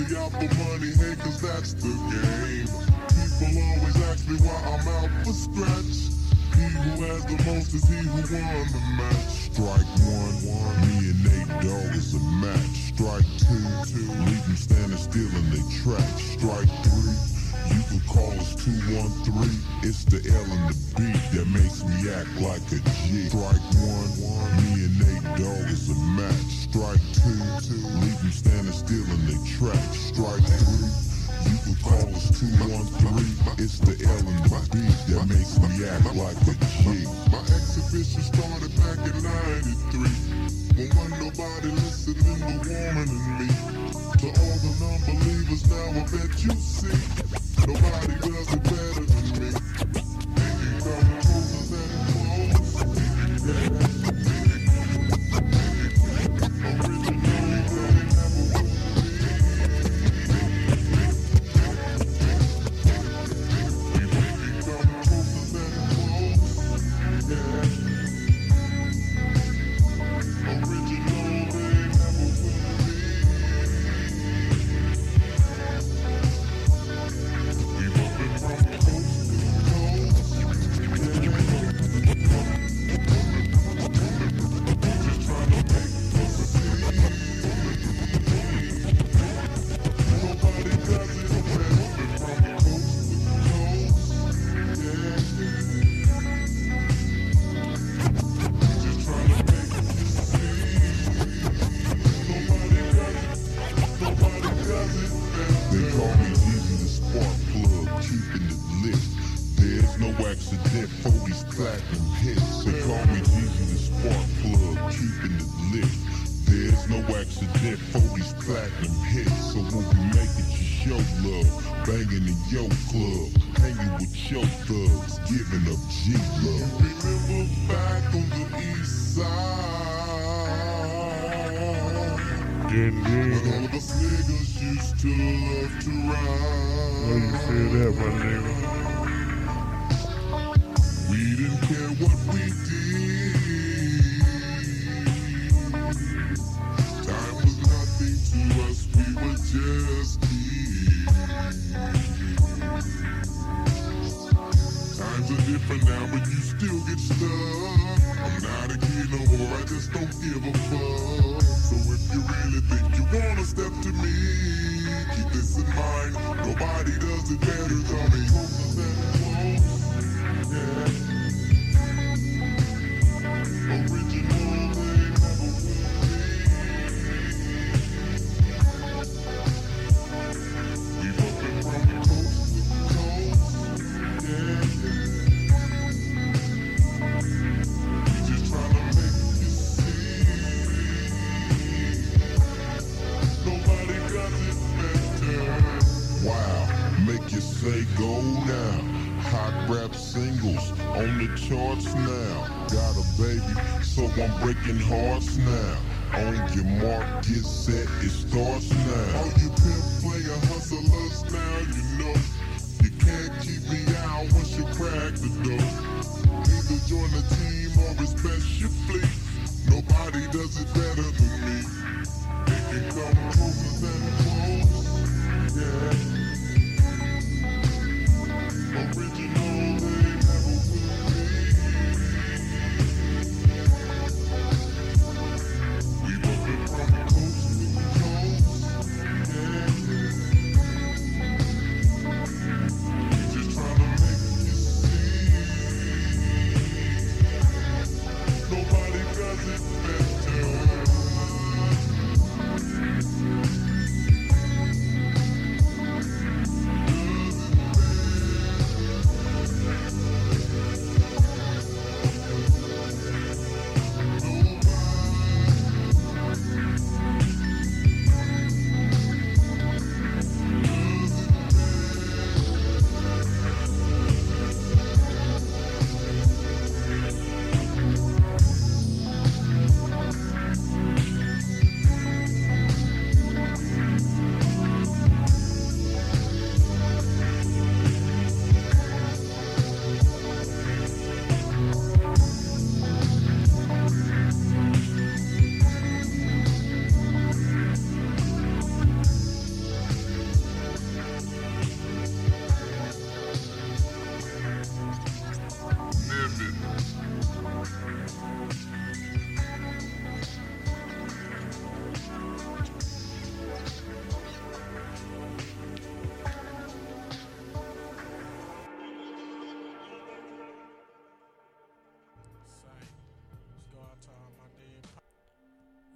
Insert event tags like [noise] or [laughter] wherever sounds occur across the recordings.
Only out for money, hey, cause that's the game. People always ask me why I'm out for scratch. He who has the most is he who won the match. Strike one, one. Me and Nate Dogg is a match. Strike two, two. Leave them standing still in their tracks. Strike three. You can call us 213. It's the L and the B that makes me act like a G. Strike one. Me and Nate Dogg is a match. Strike two. Leave them standing still in their track. Strike three. You can call us 213. It's the L and the B that makes me act like a G. My exhibition started back in 93 When nobody listening to woman and me To all the non-believers now I bet you see. Nobody does it better than me. And you come closer than close Originally They call me Easy the Spark Plug, keeping it lit. There's no accident for these platinum hits. So when we make it, you show love. Banging in your club, hanging with your thugs, giving up G love. Remember back on the east side Getting When all of us niggas used to love to ride. Know you say that, my nigga. We didn't care what we did. Time was nothing to us, we were just kids. Times are different now, but you still get stuck. I'm not a kid no more, I just don't give a fuck. So if you really think you wanna step to me Keep this in mind, nobody does it better than me yeah Original, Breaking hearts now. On your mark, get set, it starts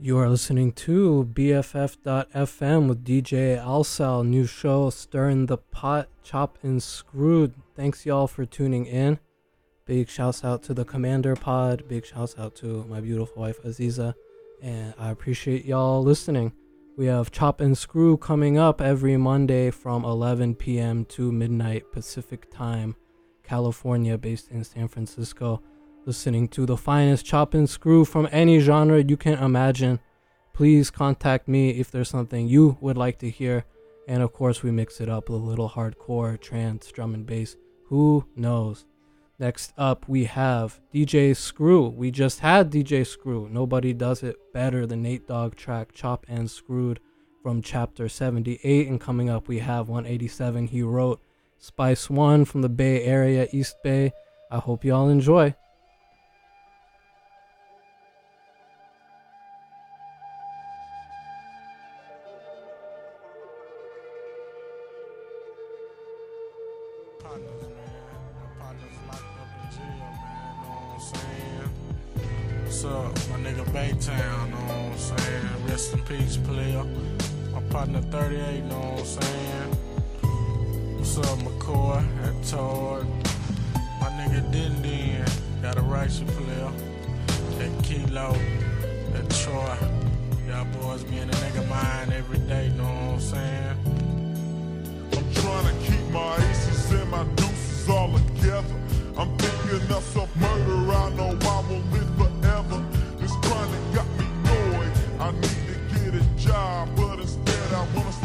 You are listening to BFF.FM with DJ Alsal. New show, Stirring the Pot, Chop and Screwed. Thanks, y'all, for tuning in. Big shouts out to the Commander Pod. Big shouts out to my beautiful wife, Aziza. And I appreciate y'all listening. We have Chop and Screw coming up every Monday from 11 p.m. to midnight Pacific Time, California, based in San Francisco listening to the finest chop and screw from any genre you can imagine. Please contact me if there's something you would like to hear. And of course, we mix it up with a little hardcore, trance, drum and bass. Who knows? Next up, we have DJ Screw. We just had DJ Screw. Nobody does it better than Nate Dogg track Chop and Screwed from chapter 78. And coming up, we have 187. He wrote Spice One from the Bay Area, East Bay. I hope y'all enjoy. 38, know what I'm saying? What's up, McCoy At Todd? My nigga Dindin got a righteous player. That Kilo, that Troy. Y'all boys be in the nigga mind every day, know what I'm saying? I'm trying to keep my aces and my deuces all together. I'm thinking of some murder, I know I won't live forever. This chronic got me annoyed. I need to get a job, but I wanna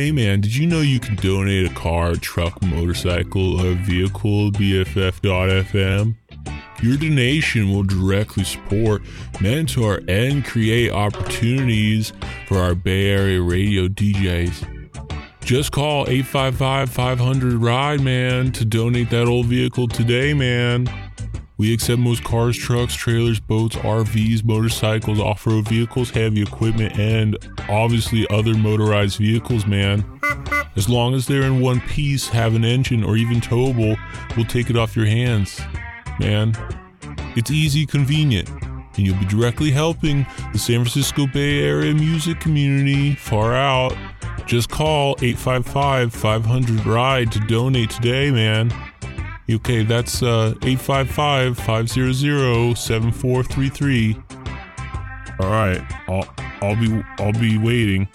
Hey man, did you know you can donate a car, truck, motorcycle, or vehicle to BFF.FM? Your donation will directly support, mentor, and create opportunities for our Bay Area radio DJs. Just call 855 500 RIDE, man, to donate that old vehicle today, man. We accept most cars, trucks, trailers, boats, RVs, motorcycles, off road vehicles, heavy equipment, and obviously other motorized vehicles, man. As long as they're in one piece, have an engine, or even towable, we'll take it off your hands, man. It's easy, convenient, and you'll be directly helping the San Francisco Bay Area music community far out. Just call 855 500 RIDE to donate today, man. Okay, that's uh 855 500 7433. All right, I'll I'll be I'll be waiting.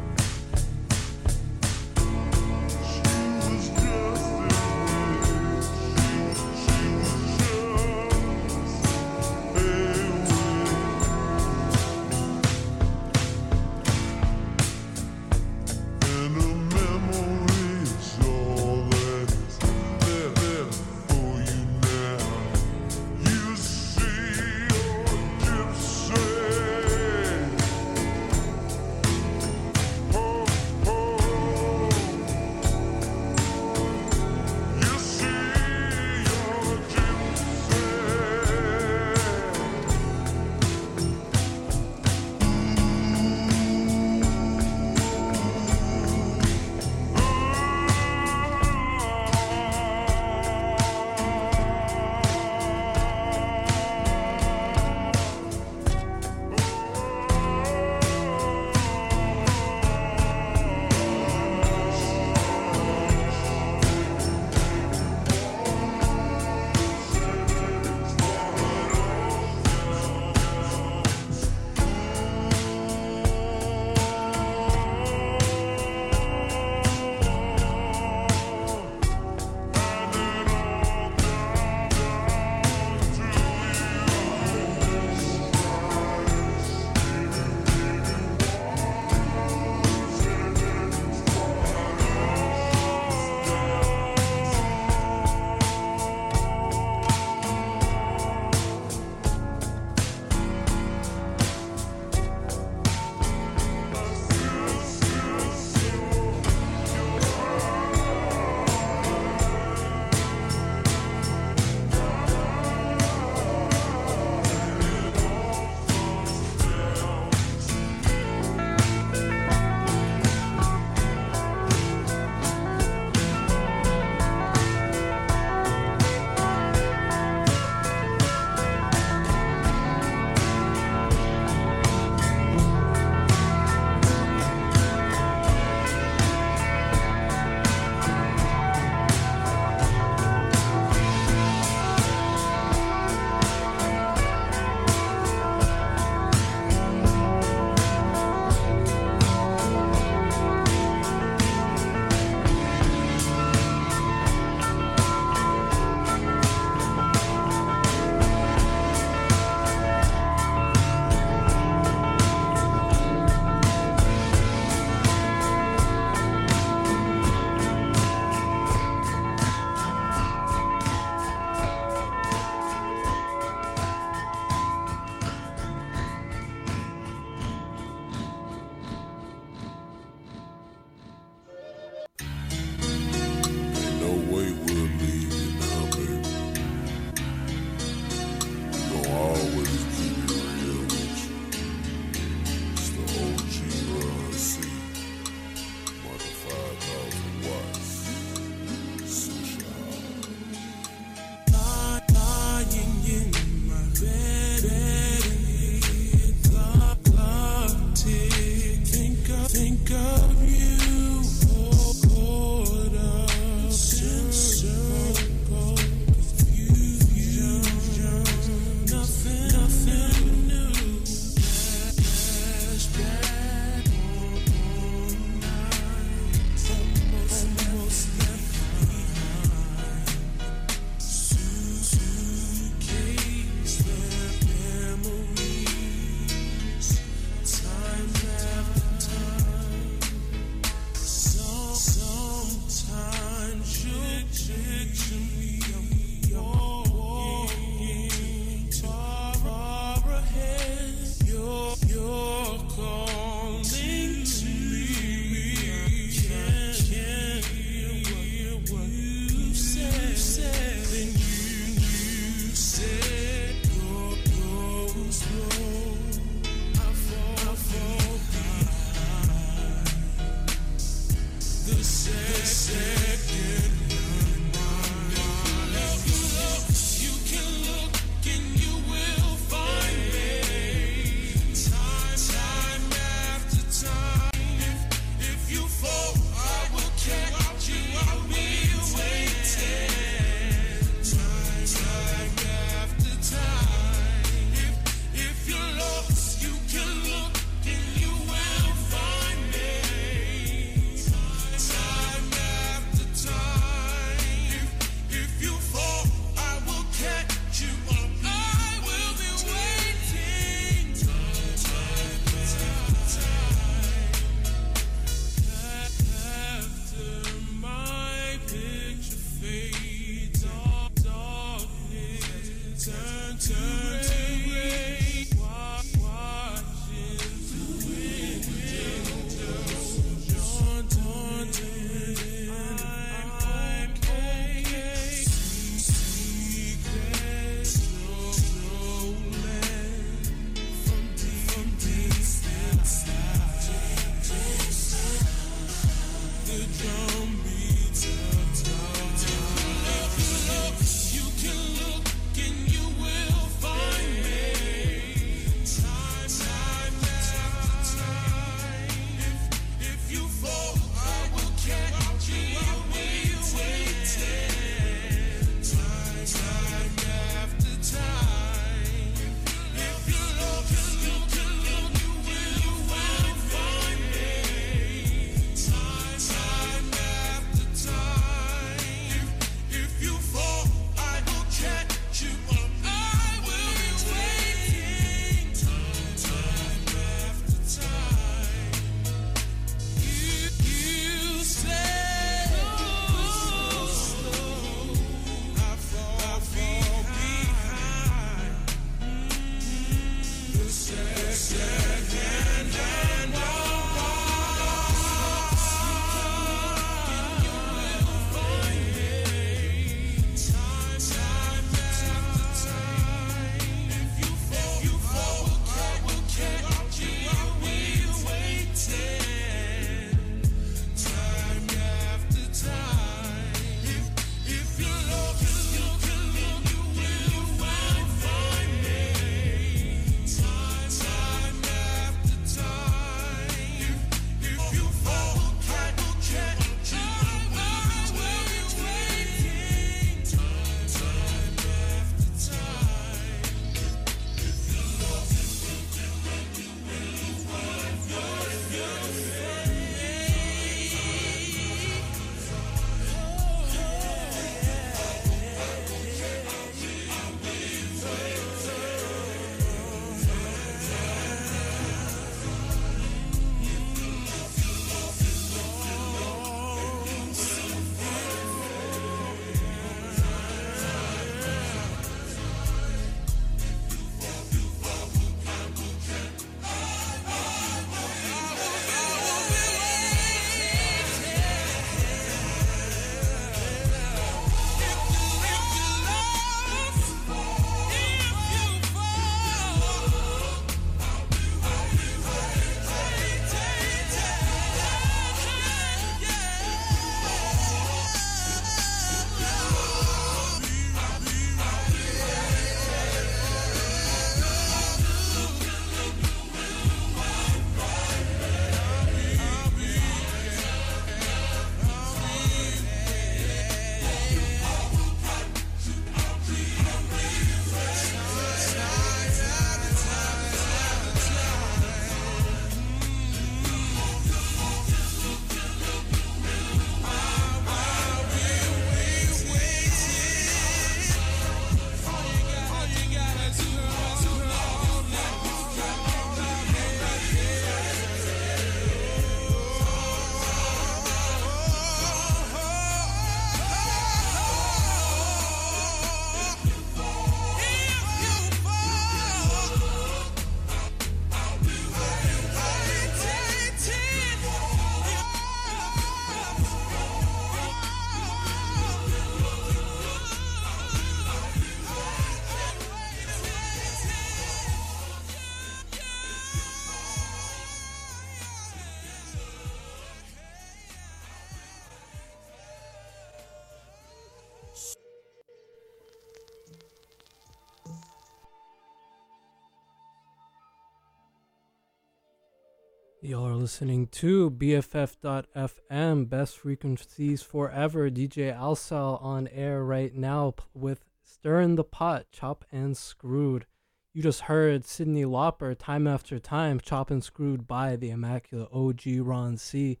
Y'all are listening to BFF.FM, best frequencies forever. DJ Alsal on air right now with Stirring the Pot, Chop and Screwed. You just heard Cyndi Lauper, Time After Time, Chop and Screwed by the Immaculate OG Ron C.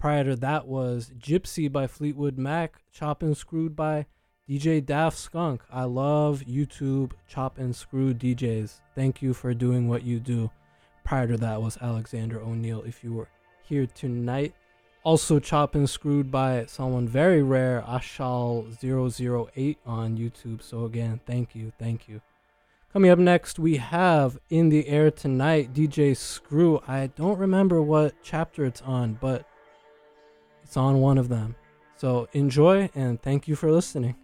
Prior to that was Gypsy by Fleetwood Mac, Chop and Screwed by DJ Daft Skunk. I love YouTube Chop and Screwed DJs. Thank you for doing what you do. Prior to that was Alexander O'Neal. If you were here tonight, also chop and screwed by someone very rare, Ashal008 on YouTube. So again, thank you, thank you. Coming up next, we have in the air tonight DJ Screw. I don't remember what chapter it's on, but it's on one of them. So enjoy and thank you for listening.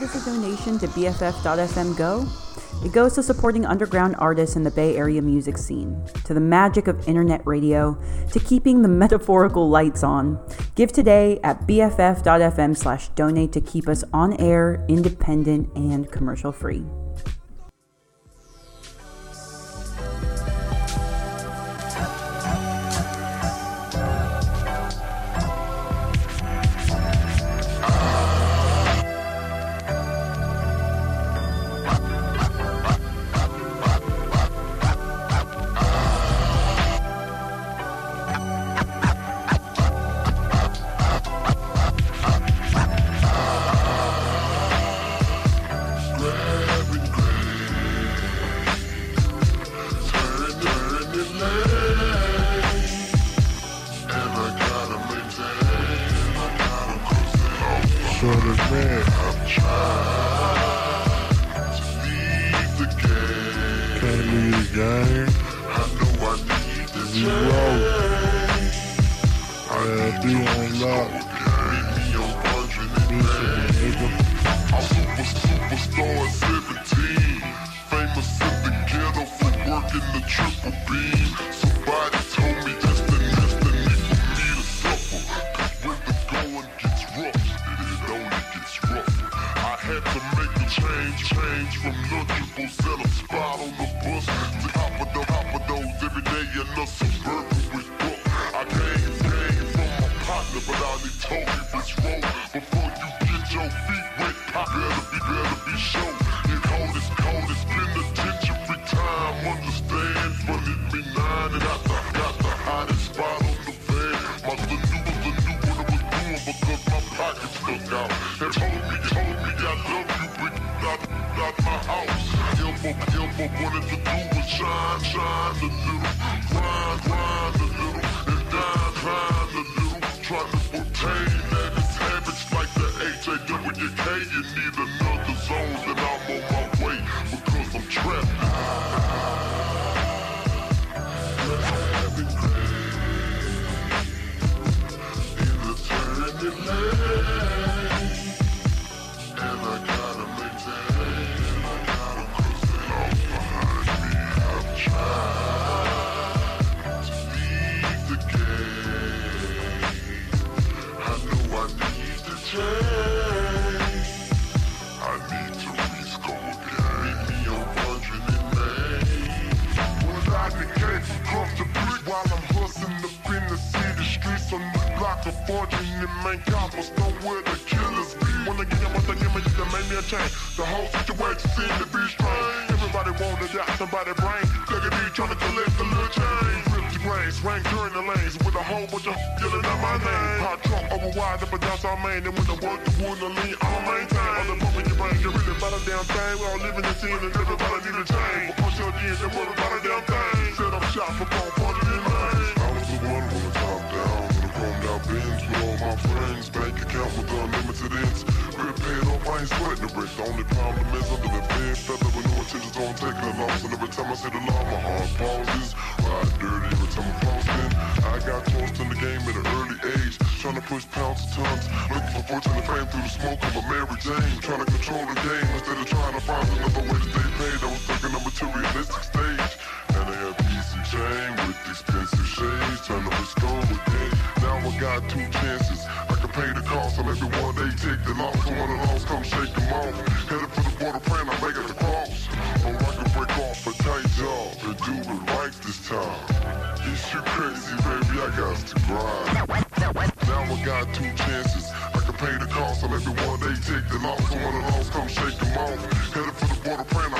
A donation to BFF.FM go? It goes to supporting underground artists in the Bay Area music scene, to the magic of internet radio, to keeping the [laughs] metaphorical lights on. Give today at BFF.FM slash donate to keep us on air, independent, and commercial free. in the triple beam. star main, and when the work the wood and lean, I'ma maintain. All the pumping your brain, you're of about a damn thing. We all living in sin, and everybody need a change. But push your jeans and worry about a damn thing. Set up shop for bone, party. with all my friends. Bank account with unlimited ends. Grip paid off, I ain't sweating the rich. The only problem is under the bed. Feather with no intentions on taking a loss. And every time I see the law, my heart pauses. Ride dirty every time I'm posting. I got tossed in the game at an early age. Trying to push pounds and tons. Looking for fortune and fame through the smoke of a Mary Jane. Trying to control the game instead of trying to find another way to stay paid. I was stuck in a materialistic stage. And I have keys and chain with expensive shades. Turn. Now I got two chances. I can pay the cost on every one. they take the loss. So when the loss come, shake them off. Headed for the border, praying I make it across. Or oh, I can break off a tight job and do it right this time. It's you crazy, baby. I got to grind. Now I got two chances. I can pay the cost on every one. they take the loss. So when the loss come, shake them off. Headed for the border, praying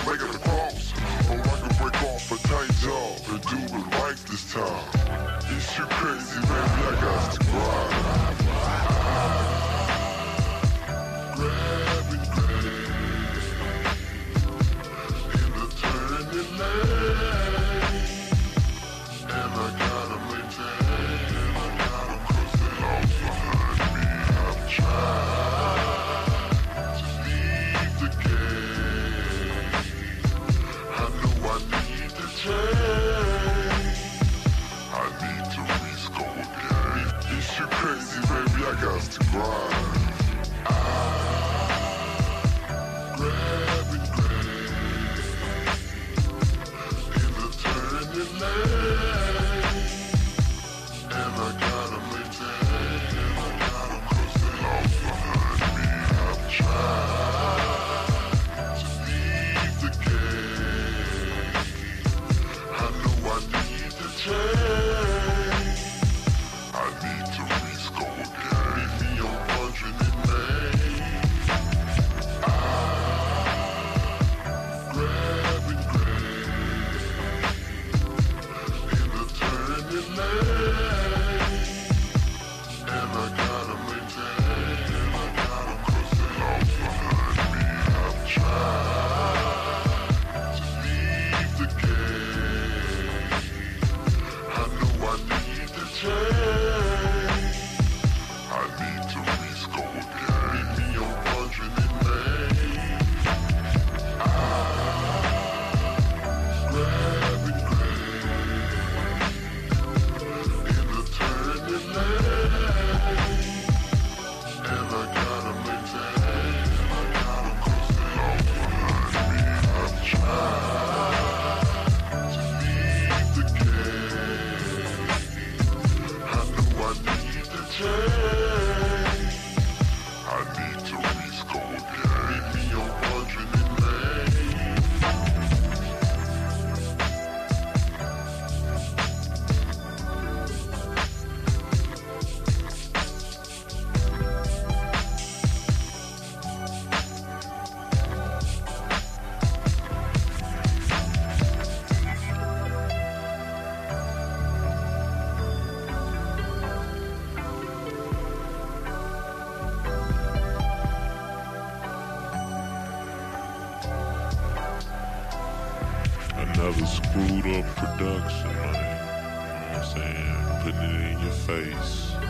this time. Is you crazy, baby? I got to grind. Grab and grab in the turning lane. Bruh. Another screwed up production, man. You know what I'm saying? Putting it in your face.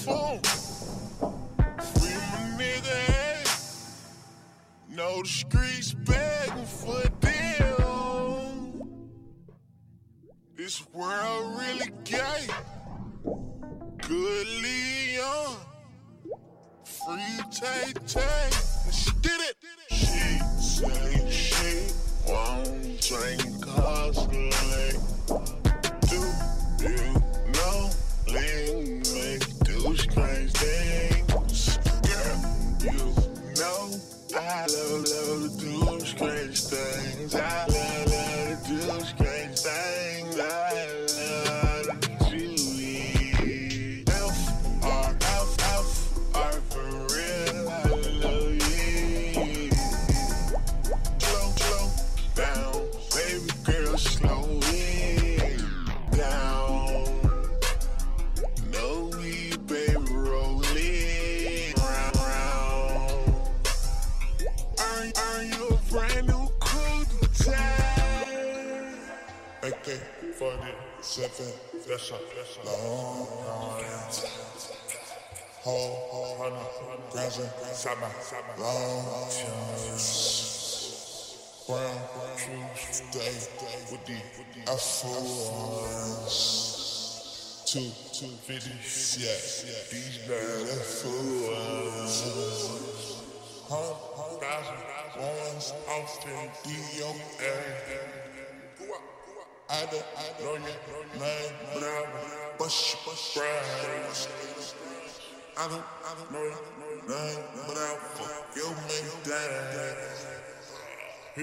phone. Free my nigga, hey. No the streets back.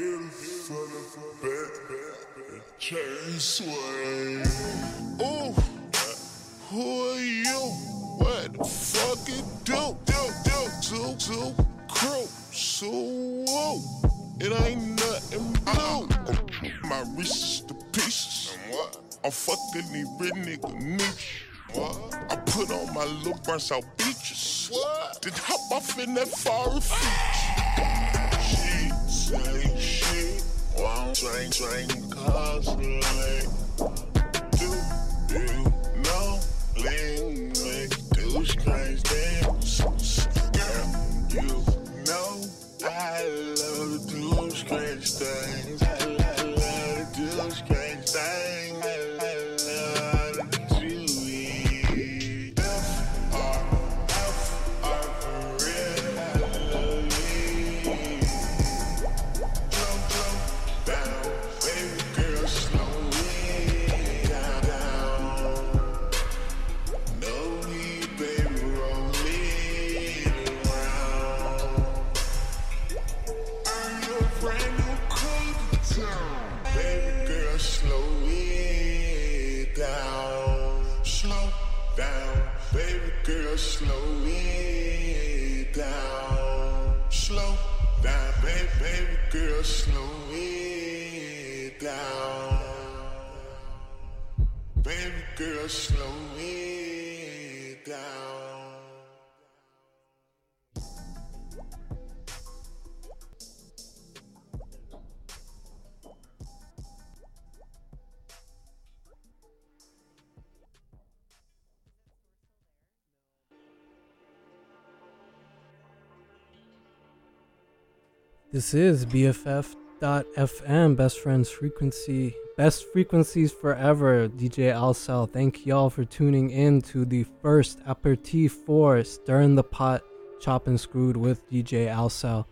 Here for back, chain. Ooh, who are you? What the fuck it do? Do, do, do, do, crew, so. It ain't nothing blue. My wrist is the pieces. I'm fucking these rich nigga niche. I put on my little burn out beaches. Then hop off in that foreign feature. She won't train, train. Do you know Ling make do strange things? Girl, you This is BFF.FM, best friends frequency, best frequencies forever. DJ Alcel, thank y'all for tuning in to the first aperitif for Stirring the Pot, Chop and Screwed with DJ Alcel.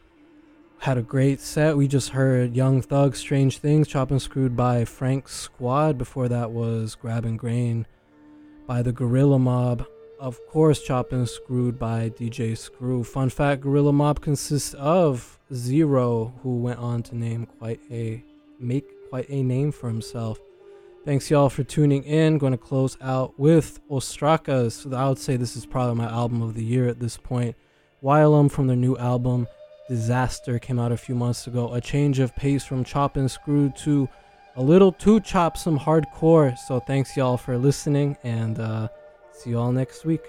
Had a great set. We just heard Young Thug, Strange Things, Chop and Screwed by Frank Squad. Before that was Grabbin Grain by the Guerilla Maab. Of course, Chop and Screwed by DJ Screw. Fun fact Guerilla Maab consists of Z-Ro, who went on to name quite a make quite a name for himself. Thanks y'all for tuning in. Going to close out with Ostrakas. So I would say this is probably my album of the year at this point. Whilom from their new album Disaster came out a few months ago. A change of pace from chop and screw to a little too chop some hardcore. So thanks y'all for listening and uh, see y'all next week.